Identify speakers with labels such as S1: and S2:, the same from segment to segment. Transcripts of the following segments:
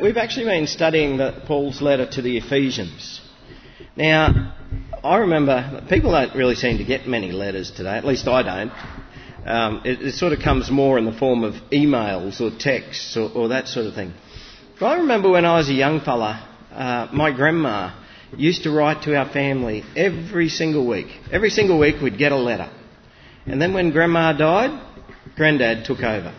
S1: We've actually been studying the, Paul's letter to the Ephesians. Now, I remember people don't really seem to get many letters today, at least I don't. Um, it, it, sort of comes more in the form of emails or texts or, or that sort of thing. But I remember when I was a young fella, uh, my grandma used to write to our family every single week. Every single week we'd get a letter. And then when grandma died, granddad took over.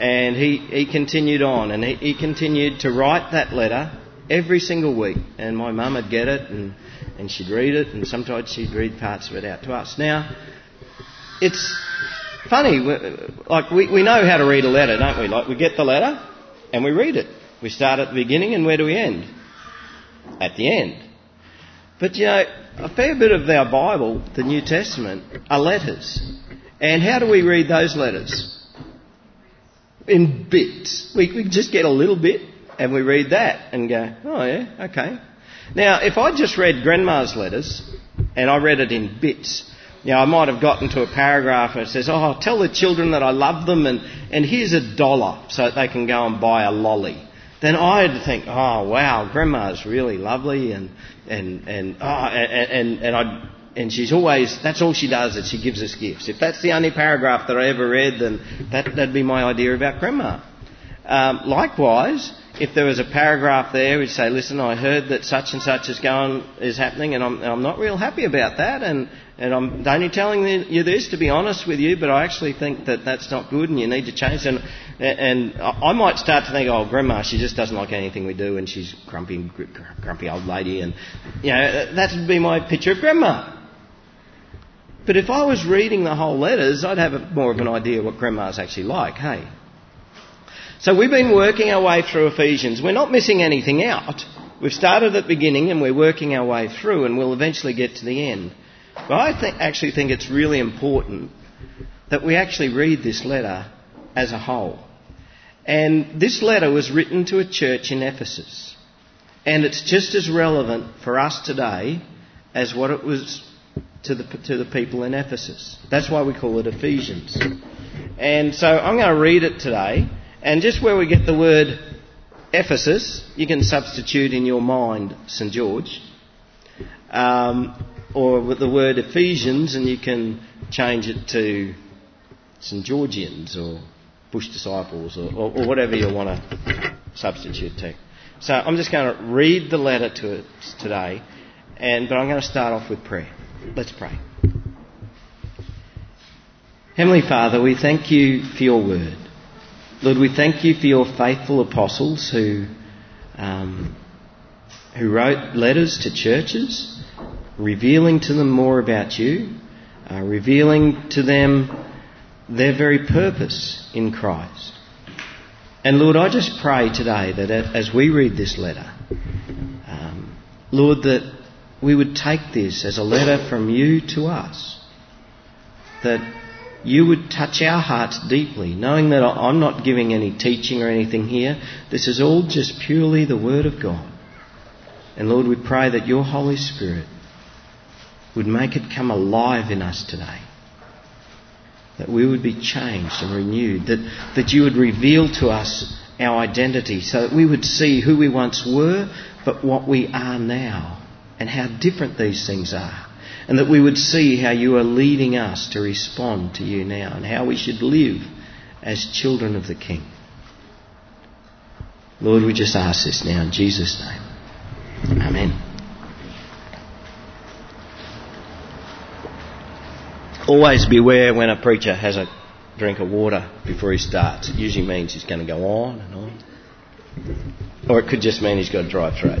S1: And he, he continued on and he, he continued to write that letter every single week. And my mum would get it and, and she'd read it and sometimes she'd read parts of it out to us. Now, it's funny, like we, we know how to read a letter, don't we? Like we get the letter and we read it. We start at the beginning and where do we end? At the end. But you know, a fair bit of our Bible, the New Testament, are letters. And how do we read those letters? In bits. We, we just get a little bit and we read that and go, oh yeah, okay. Now, if I just read Grandma's letters and I read it in bits, you know, I might have gotten to a paragraph and it says, oh, tell the children that I love them and, and here's a dollar so that they can go and buy a lolly. Then I'd think, oh wow, Grandma's really lovely and, and, and, oh, and, and, and I'd and she's always, that's all she does is she gives us gifts. If that's the only paragraph that I ever read, then that, that'd be my idea about grandma. Um, likewise, if there was a paragraph there we'd say, listen, I heard that such and such is going, is happening and I'm, I'm not real happy about that and, and I'm only telling you this to be honest with you, but I actually think that that's not good and you need to change. And, and I might start to think, oh, grandma, she just doesn't like anything we do and she's grumpy, grumpy old lady and, you know, that would be my picture of grandma. But if I was reading the whole letters, I'd have a, more of an idea what grandma's actually like, hey? So we've been working our way through Ephesians. We're not missing anything out. We've started at the beginning and we're working our way through and we'll eventually get to the end. But I think, actually think it's really important that we actually read this letter as a whole. And this letter was written to a church in Ephesus. And it's just as relevant for us today as what it was to the, to the people in Ephesus. That's why we call it Ephesians. And so I'm going to read it today. And just where we get the word Ephesus, you can substitute in your mind St. George. Um, or with the word Ephesians, and you can change it to St. Georgians or Bush Disciples or, or, or whatever you want to substitute to. So I'm just going to read the letter to us today, and, but I'm going to start off with prayer. Let's pray. Heavenly Father, we thank you for your word. Lord, we thank you for your faithful apostles who, um, who wrote letters to churches, revealing to them more about you, uh, revealing to them their very purpose in Christ. And Lord, I just pray today that as we read this letter, um, Lord, that we would take this as a letter from you to us. That you would touch our hearts deeply, knowing that I'm not giving any teaching or anything here. This is all just purely the Word of God. And Lord, we pray that your Holy Spirit would make it come alive in us today. That we would be changed and renewed. That, that you would reveal to us our identity so that we would see who we once were, but what we are now and how different these things are. And that we would see how you are leading us to respond to you now and how we should live as children of the King. Lord, we just ask this now in Jesus' name. Amen. Always beware when a preacher has a drink of water before he starts. It usually means he's going to go on and on. Or it could just mean he's got a dry throat.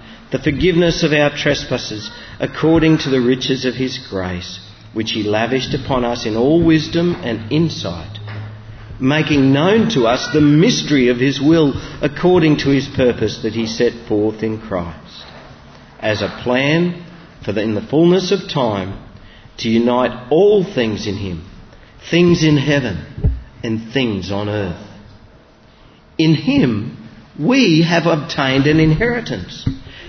S1: the forgiveness of our trespasses, according to the riches of His grace, which He lavished upon us in all wisdom and insight making known to us the mystery of his will according to his purpose that he set forth in Christ, as a plan for the, in the fullness of time to unite all things in him, things in heaven and things on earth. In him we have obtained an inheritance,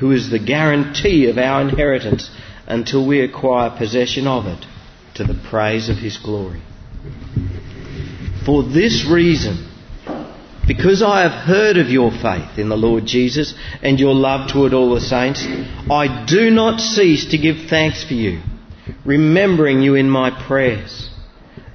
S1: who is the guarantee of our inheritance until we acquire possession of it to the praise of his glory. For this reason, because I have heard of your faith in the Lord Jesus and your love toward all the saints, I do not cease to give thanks for you, remembering you in my prayers,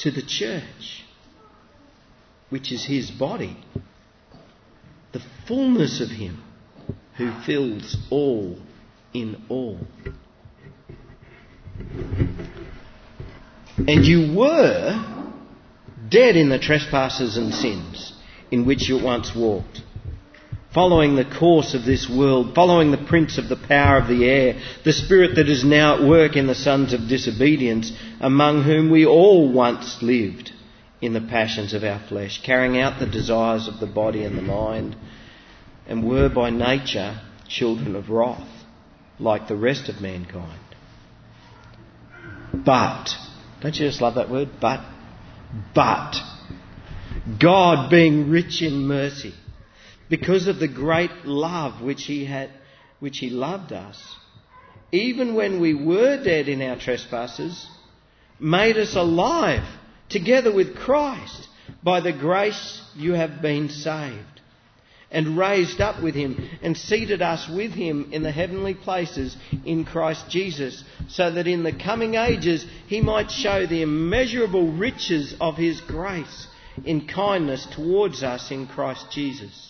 S1: to the church, which is his body, the fullness of him who fills all in all. And you were dead in the trespasses and sins in which you once walked, following the course of this world, following the prince of the power of the air, the spirit that is now at work in the sons of disobedience, among whom we all once lived in the passions of our flesh, carrying out the desires of the body and the mind, and were by nature children of wrath, like the rest of mankind. But, don't you just love that word? But, but, God being rich in mercy, because of the great love which He had, which He loved us, even when we were dead in our trespasses, made us alive together with Christ. By the grace you have been saved and raised up with him and seated us with him in the heavenly places in Christ Jesus, so that in the coming ages he might show the immeasurable riches of his grace in kindness towards us in Christ Jesus.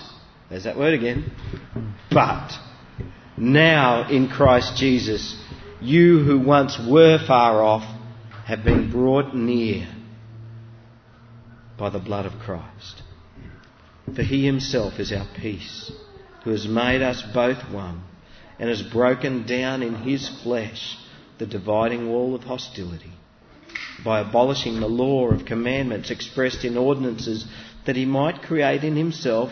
S1: there's that word again, but Now in Christ Jesus, you who once were far off have been brought near by the blood of Christ. For he himself is our peace, who has made us both one and has broken down in his flesh the dividing wall of hostility by abolishing the law of commandments expressed in ordinances that he might create in himself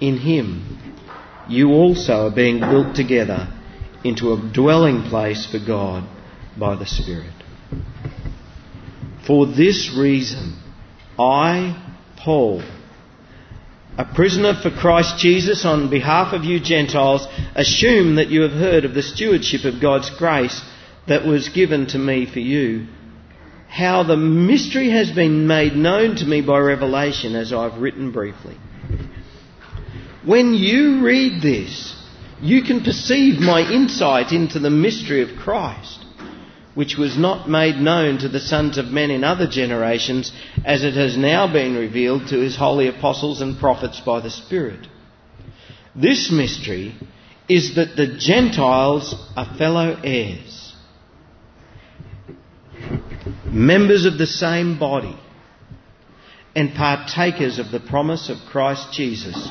S1: In him you also are being built together into a dwelling place for God by the Spirit. For this reason, I, Paul, a prisoner for Christ Jesus on behalf of you Gentiles, assume that you have heard of the stewardship of God's grace that was given to me for you. How the mystery has been made known to me by revelation, as I've written briefly. When you read this, you can perceive my insight into the mystery of Christ which was not made known to the sons of men in other generations, as it has now been revealed to his holy apostles and prophets by the Spirit. This mystery is that the Gentiles are fellow heirs, members of the same body, and partakers of the promise of Christ Jesus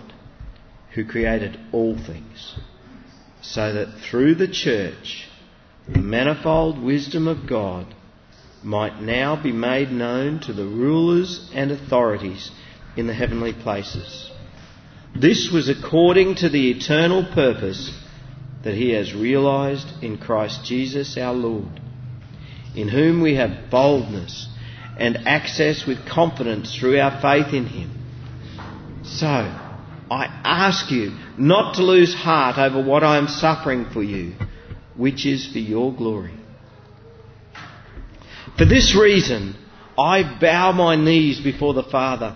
S1: who created all things so that through the church the manifold wisdom of God might now be made known to the rulers and authorities in the heavenly places. This was according to the eternal purpose that He has realized in Christ Jesus our Lord, in whom we have boldness and access with confidence through our faith in Him. So, I ask you not to lose heart over what I am suffering for you, which is for your glory. For this reason, I bow my knees before the Father,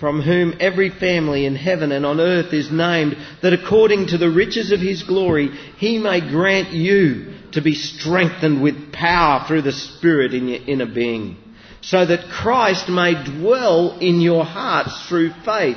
S1: from whom every family in heaven and on earth is named, that according to the riches of his glory, he may grant you to be strengthened with power through the Spirit in your inner being, so that Christ may dwell in your hearts through faith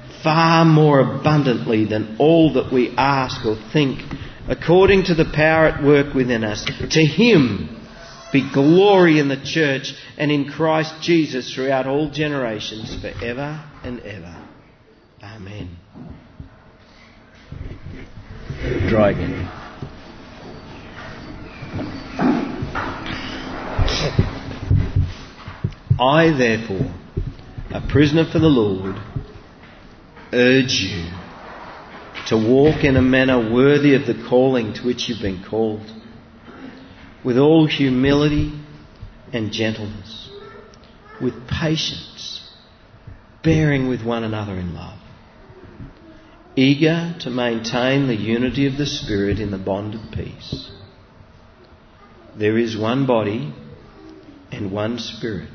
S1: far more abundantly than all that we ask or think, according to the power at work within us. To Him be glory in the church and in Christ Jesus throughout all generations, forever and ever. Amen. Dry again. I, therefore, a prisoner for the Lord, urge you to walk in a manner worthy of the calling to which you've been called, with all humility and gentleness, with patience, bearing with one another in love, eager to maintain the unity of the Spirit in the bond of peace. There is one body and one Spirit,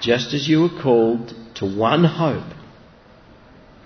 S1: just as you were called to one hope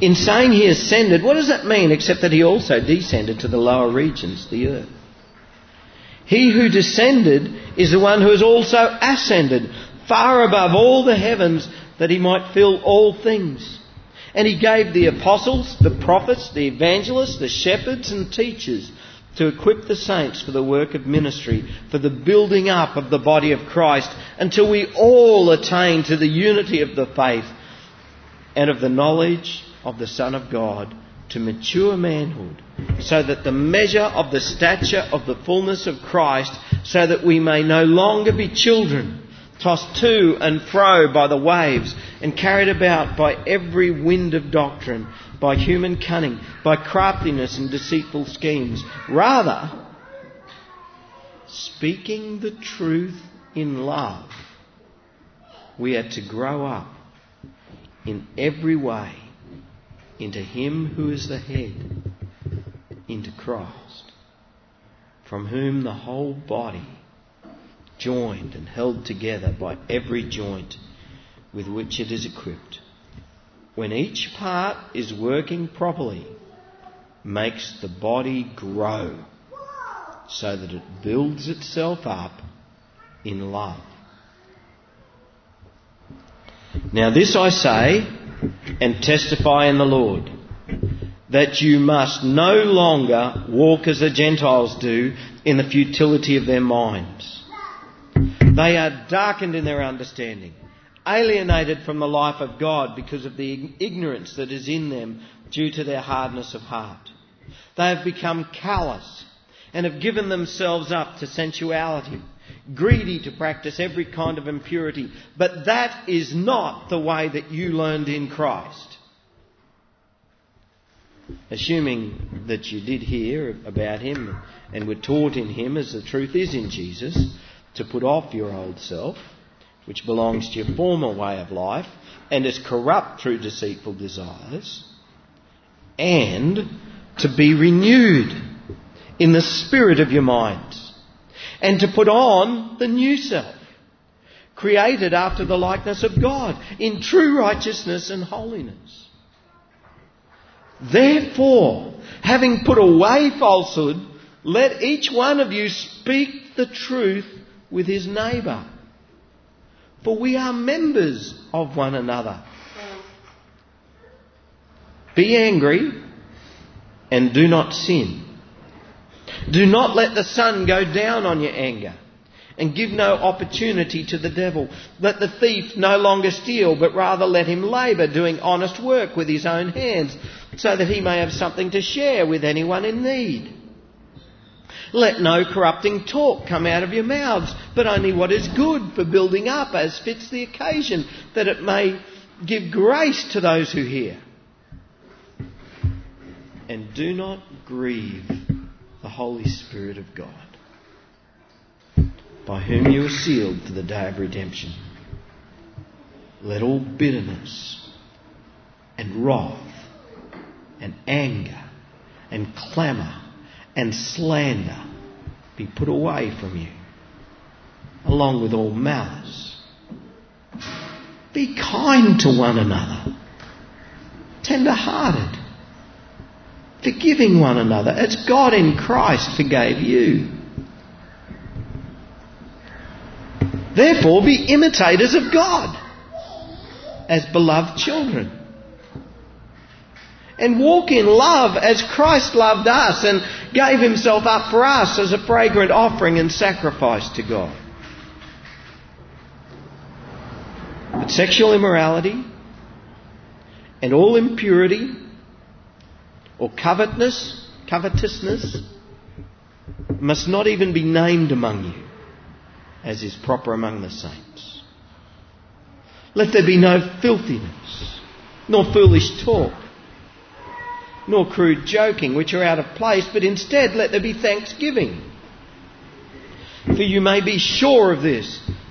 S1: In saying he ascended, what does that mean except that he also descended to the lower regions, the earth? He who descended is the one who has also ascended far above all the heavens that he might fill all things. And he gave the apostles, the prophets, the evangelists, the shepherds and teachers to equip the saints for the work of ministry, for the building up of the body of Christ, until we all attain to the unity of the faith and of the knowledge of the Son of God to mature manhood, so that the measure of the stature of the fullness of Christ, so that we may no longer be children, tossed to and fro by the waves, and carried about by every wind of doctrine, by human cunning, by craftiness and deceitful schemes. Rather, speaking the truth in love, we are to grow up in every way into Him who is the head, into Christ, from whom the whole body, joined and held together by every joint with which it is equipped, when each part is working properly, makes the body grow so that it builds itself up in love. Now, this I say and testify in the Lord that you must no longer walk as the Gentiles do in the futility of their minds. They are darkened in their understanding, alienated from the life of God because of the ignorance that is in them due to their hardness of heart. They have become callous and have given themselves up to sensuality greedy to practice every kind of impurity. But that is not the way that you learned in Christ. Assuming that you did hear about him and were taught in him as the truth is in Jesus, to put off your old self, which belongs to your former way of life and is corrupt through deceitful desires, and to be renewed in the spirit of your minds and to put on the new self, created after the likeness of God, in true righteousness and holiness. Therefore, having put away falsehood, let each one of you speak the truth with his neighbour. For we are members of one another. Be angry and do not sin. Do not let the sun go down on your anger and give no opportunity to the devil. Let the thief no longer steal, but rather let him labour doing honest work with his own hands, so that he may have something to share with anyone in need. Let no corrupting talk come out of your mouths, but only what is good for building up as fits the occasion, that it may give grace to those who hear. And do not grieve the Holy Spirit of God, by whom you are sealed for the day of redemption. Let all bitterness and wrath and anger and clamour and slander be put away from you, along with all malice. Be kind to one another, tender hearted forgiving one another. It's God in Christ forgave you. Therefore, be imitators of God as beloved children. And walk in love as Christ loved us and gave himself up for us as a fragrant offering and sacrifice to God. But sexual immorality and all impurity or covetousness, covetousness must not even be named among you, as is proper among the saints. Let there be no filthiness, nor foolish talk, nor crude joking, which are out of place, but instead let there be thanksgiving. For you may be sure of this,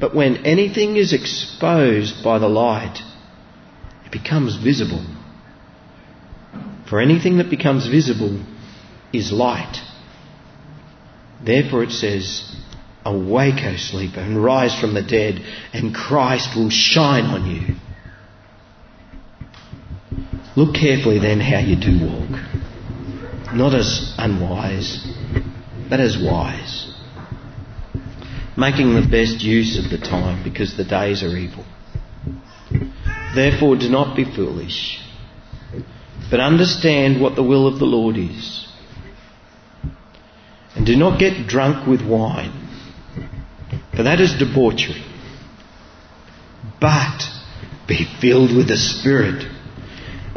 S1: But when anything is exposed by the light, it becomes visible. For anything that becomes visible is light. Therefore it says, Awake, O sleeper, and rise from the dead, and Christ will shine on you. Look carefully then how you do walk, not as unwise, but as wise making the best use of the time because the days are evil. Therefore, do not be foolish, but understand what the will of the Lord is. And do not get drunk with wine, for that is debauchery. But be filled with the Spirit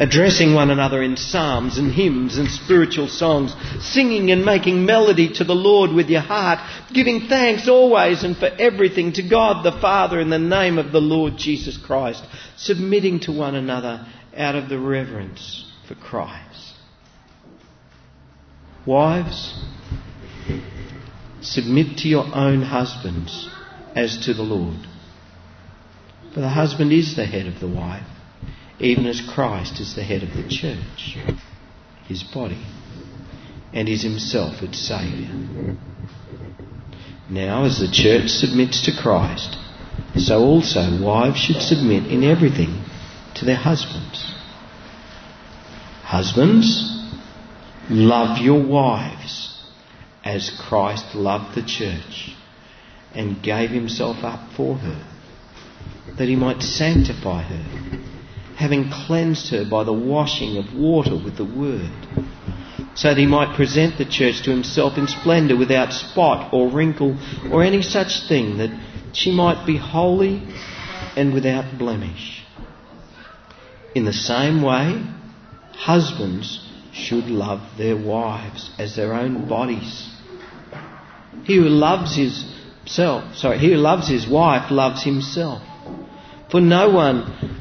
S1: addressing one another in psalms and hymns and spiritual songs, singing and making melody to the Lord with your heart, giving thanks always and for everything to God the Father in the name of the Lord Jesus Christ, submitting to one another out of the reverence for Christ. Wives, submit to your own husbands as to the Lord. For the husband is the head of the wife even as Christ is the head of the church, his body, and is himself its Saviour. Now, as the church submits to Christ, so also wives should submit in everything to their husbands. Husbands, love your wives as Christ loved the church and gave himself up for her, that he might sanctify her having cleansed her by the washing of water with the word, so that he might present the church to himself in splendour without spot or wrinkle or any such thing, that she might be holy and without blemish. In the same way, husbands should love their wives as their own bodies. He who loves his self, sorry, he who loves his wife loves himself. For no one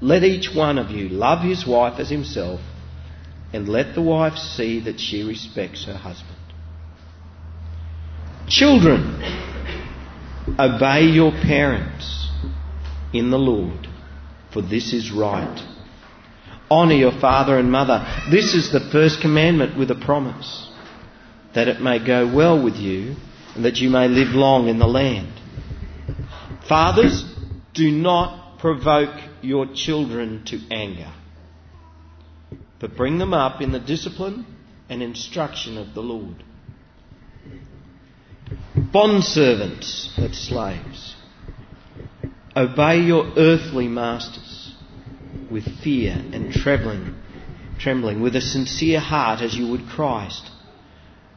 S1: let each one of you love his wife as himself, and let the wife see that she respects her husband. Children, obey your parents in the Lord, for this is right. Honour your father and mother. This is the first commandment with a promise, that it may go well with you and that you may live long in the land. Fathers, do not provoke your children to anger, but bring them up in the discipline and instruction of the Lord. Bondservants, that's slaves, obey your earthly masters with fear and trembling, trembling, with a sincere heart as you would Christ.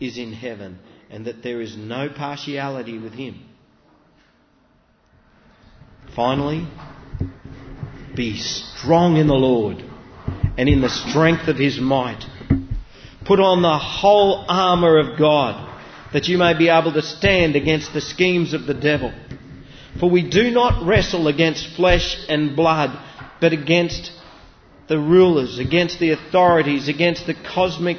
S1: is in heaven, and that there is no partiality with him. Finally, be strong in the Lord and in the strength of his might. Put on the whole armour of God that you may be able to stand against the schemes of the devil. For we do not wrestle against flesh and blood, but against the rulers, against the authorities, against the cosmic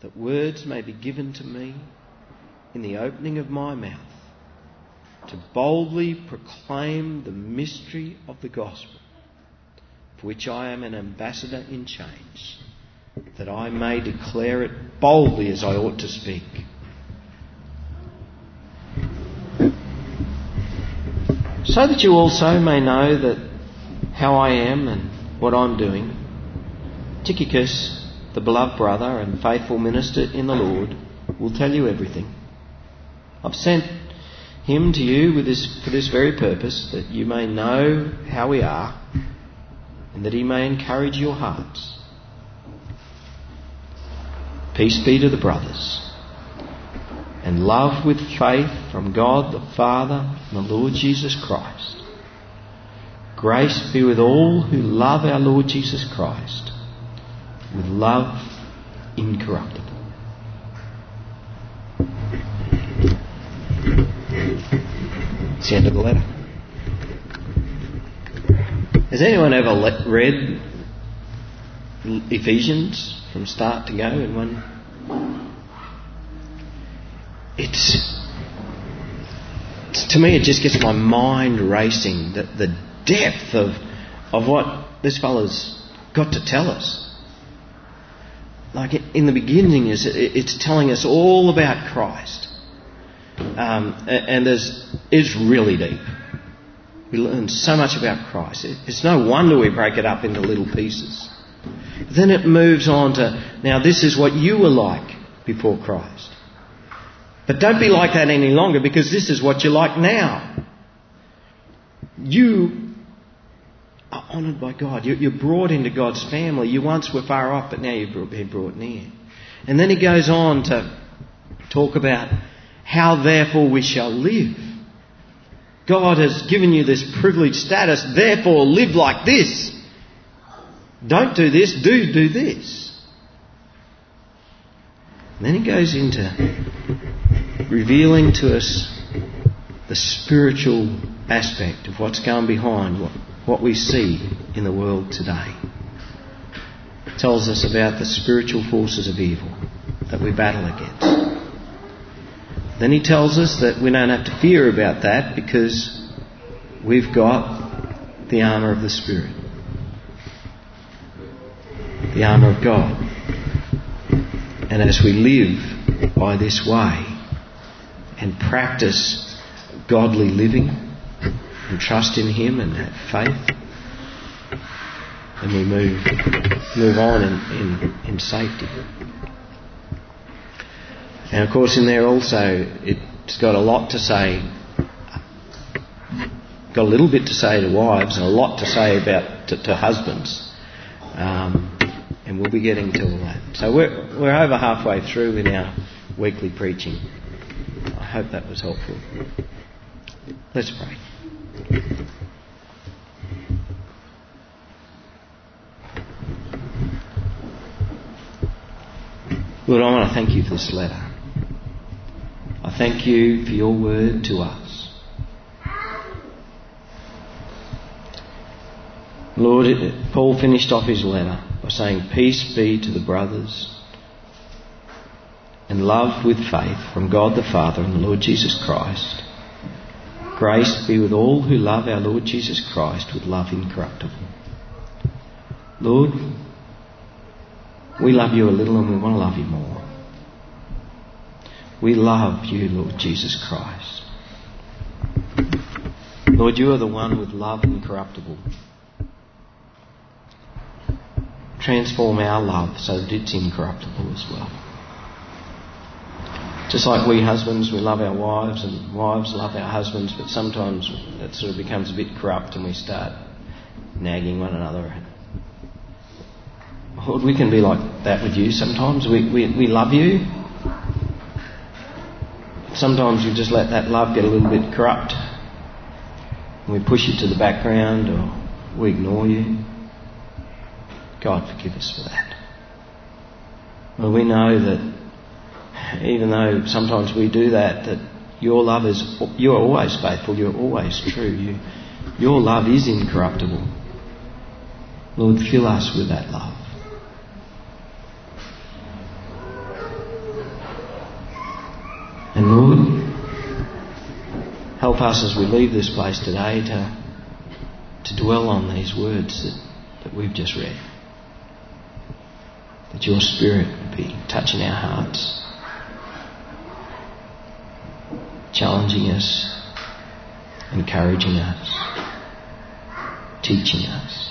S1: that words may be given to me in the opening of my mouth to boldly proclaim the mystery of the gospel, for which I am an ambassador in chains, that I may declare it boldly as I ought to speak. So that you also may know that how I am and what I'm doing Tychicus, the beloved brother and faithful minister in the Lord, will tell you everything. I've sent him to you with this, for this very purpose, that you may know how we are and that he may encourage your hearts. Peace be to the brothers, and love with faith from God the Father and the Lord Jesus Christ. Grace be with all who love our Lord Jesus Christ with love incorruptible. It's the end of the letter. Has anyone ever read Ephesians from start to go in one? It's, it's to me, it just gets my mind racing. that the depth of of what this fellow's got to tell us like in the beginning, is it's telling us all about Christ, um, and there's it's really deep. We learn so much about Christ. It's no wonder we break it up into little pieces. Then it moves on to now. This is what you were like before Christ, but don't be like that any longer because this is what you're like now. You Uh, are honoured by God. You're brought into God's family. You once were far off, but now you've been brought near. And then he goes on to talk about how therefore we shall live. God has given you this privileged status, therefore live like this. Don't do this, do do this. And then he goes into revealing to us the spiritual aspect of what's going behind what what we see in the world today. It tells us about the spiritual forces of evil that we battle against. Then he tells us that we don't have to fear about that because we've got the armour of the Spirit, the armour of God. And as we live by this way and practice godly living, and trust in Him and have faith, and we move move on in, in, in safety. And of course, in there also, it's got a lot to say. Got a little bit to say to wives and a lot to say about to, to husbands. Um, and we'll be getting to all that. So we're, we're over halfway through in our weekly preaching. I hope that was helpful. Let's pray. Lord, I want to thank you for this letter. I thank you for your word to us. Lord, Paul finished off his letter by saying, Peace be to the brothers and love with faith from God the Father and the Lord Jesus Christ. Grace be with all who love our Lord Jesus Christ with love incorruptible. Lord, we love you a little and we want to love you more. We love you, Lord Jesus Christ. Lord, you are the one with love incorruptible. Transform our love so that it's incorruptible as well. Just like we husbands, we love our wives, and wives love our husbands, but sometimes it sort of becomes a bit corrupt and we start nagging one another. Lord, we can be like that with you sometimes. We, we, we love you. Sometimes we just let that love get a little bit corrupt. We push you to the background or we ignore you. God, forgive us for that. Well, we know that even though sometimes we do that, that your love is, you're always faithful, you're always true. You, your love is incorruptible. Lord, fill us with that love. And Lord, help us as we leave this place today to, to dwell on these words that, that we've just read. That your Spirit would be touching our hearts. Challenging us, encouraging us, teaching us.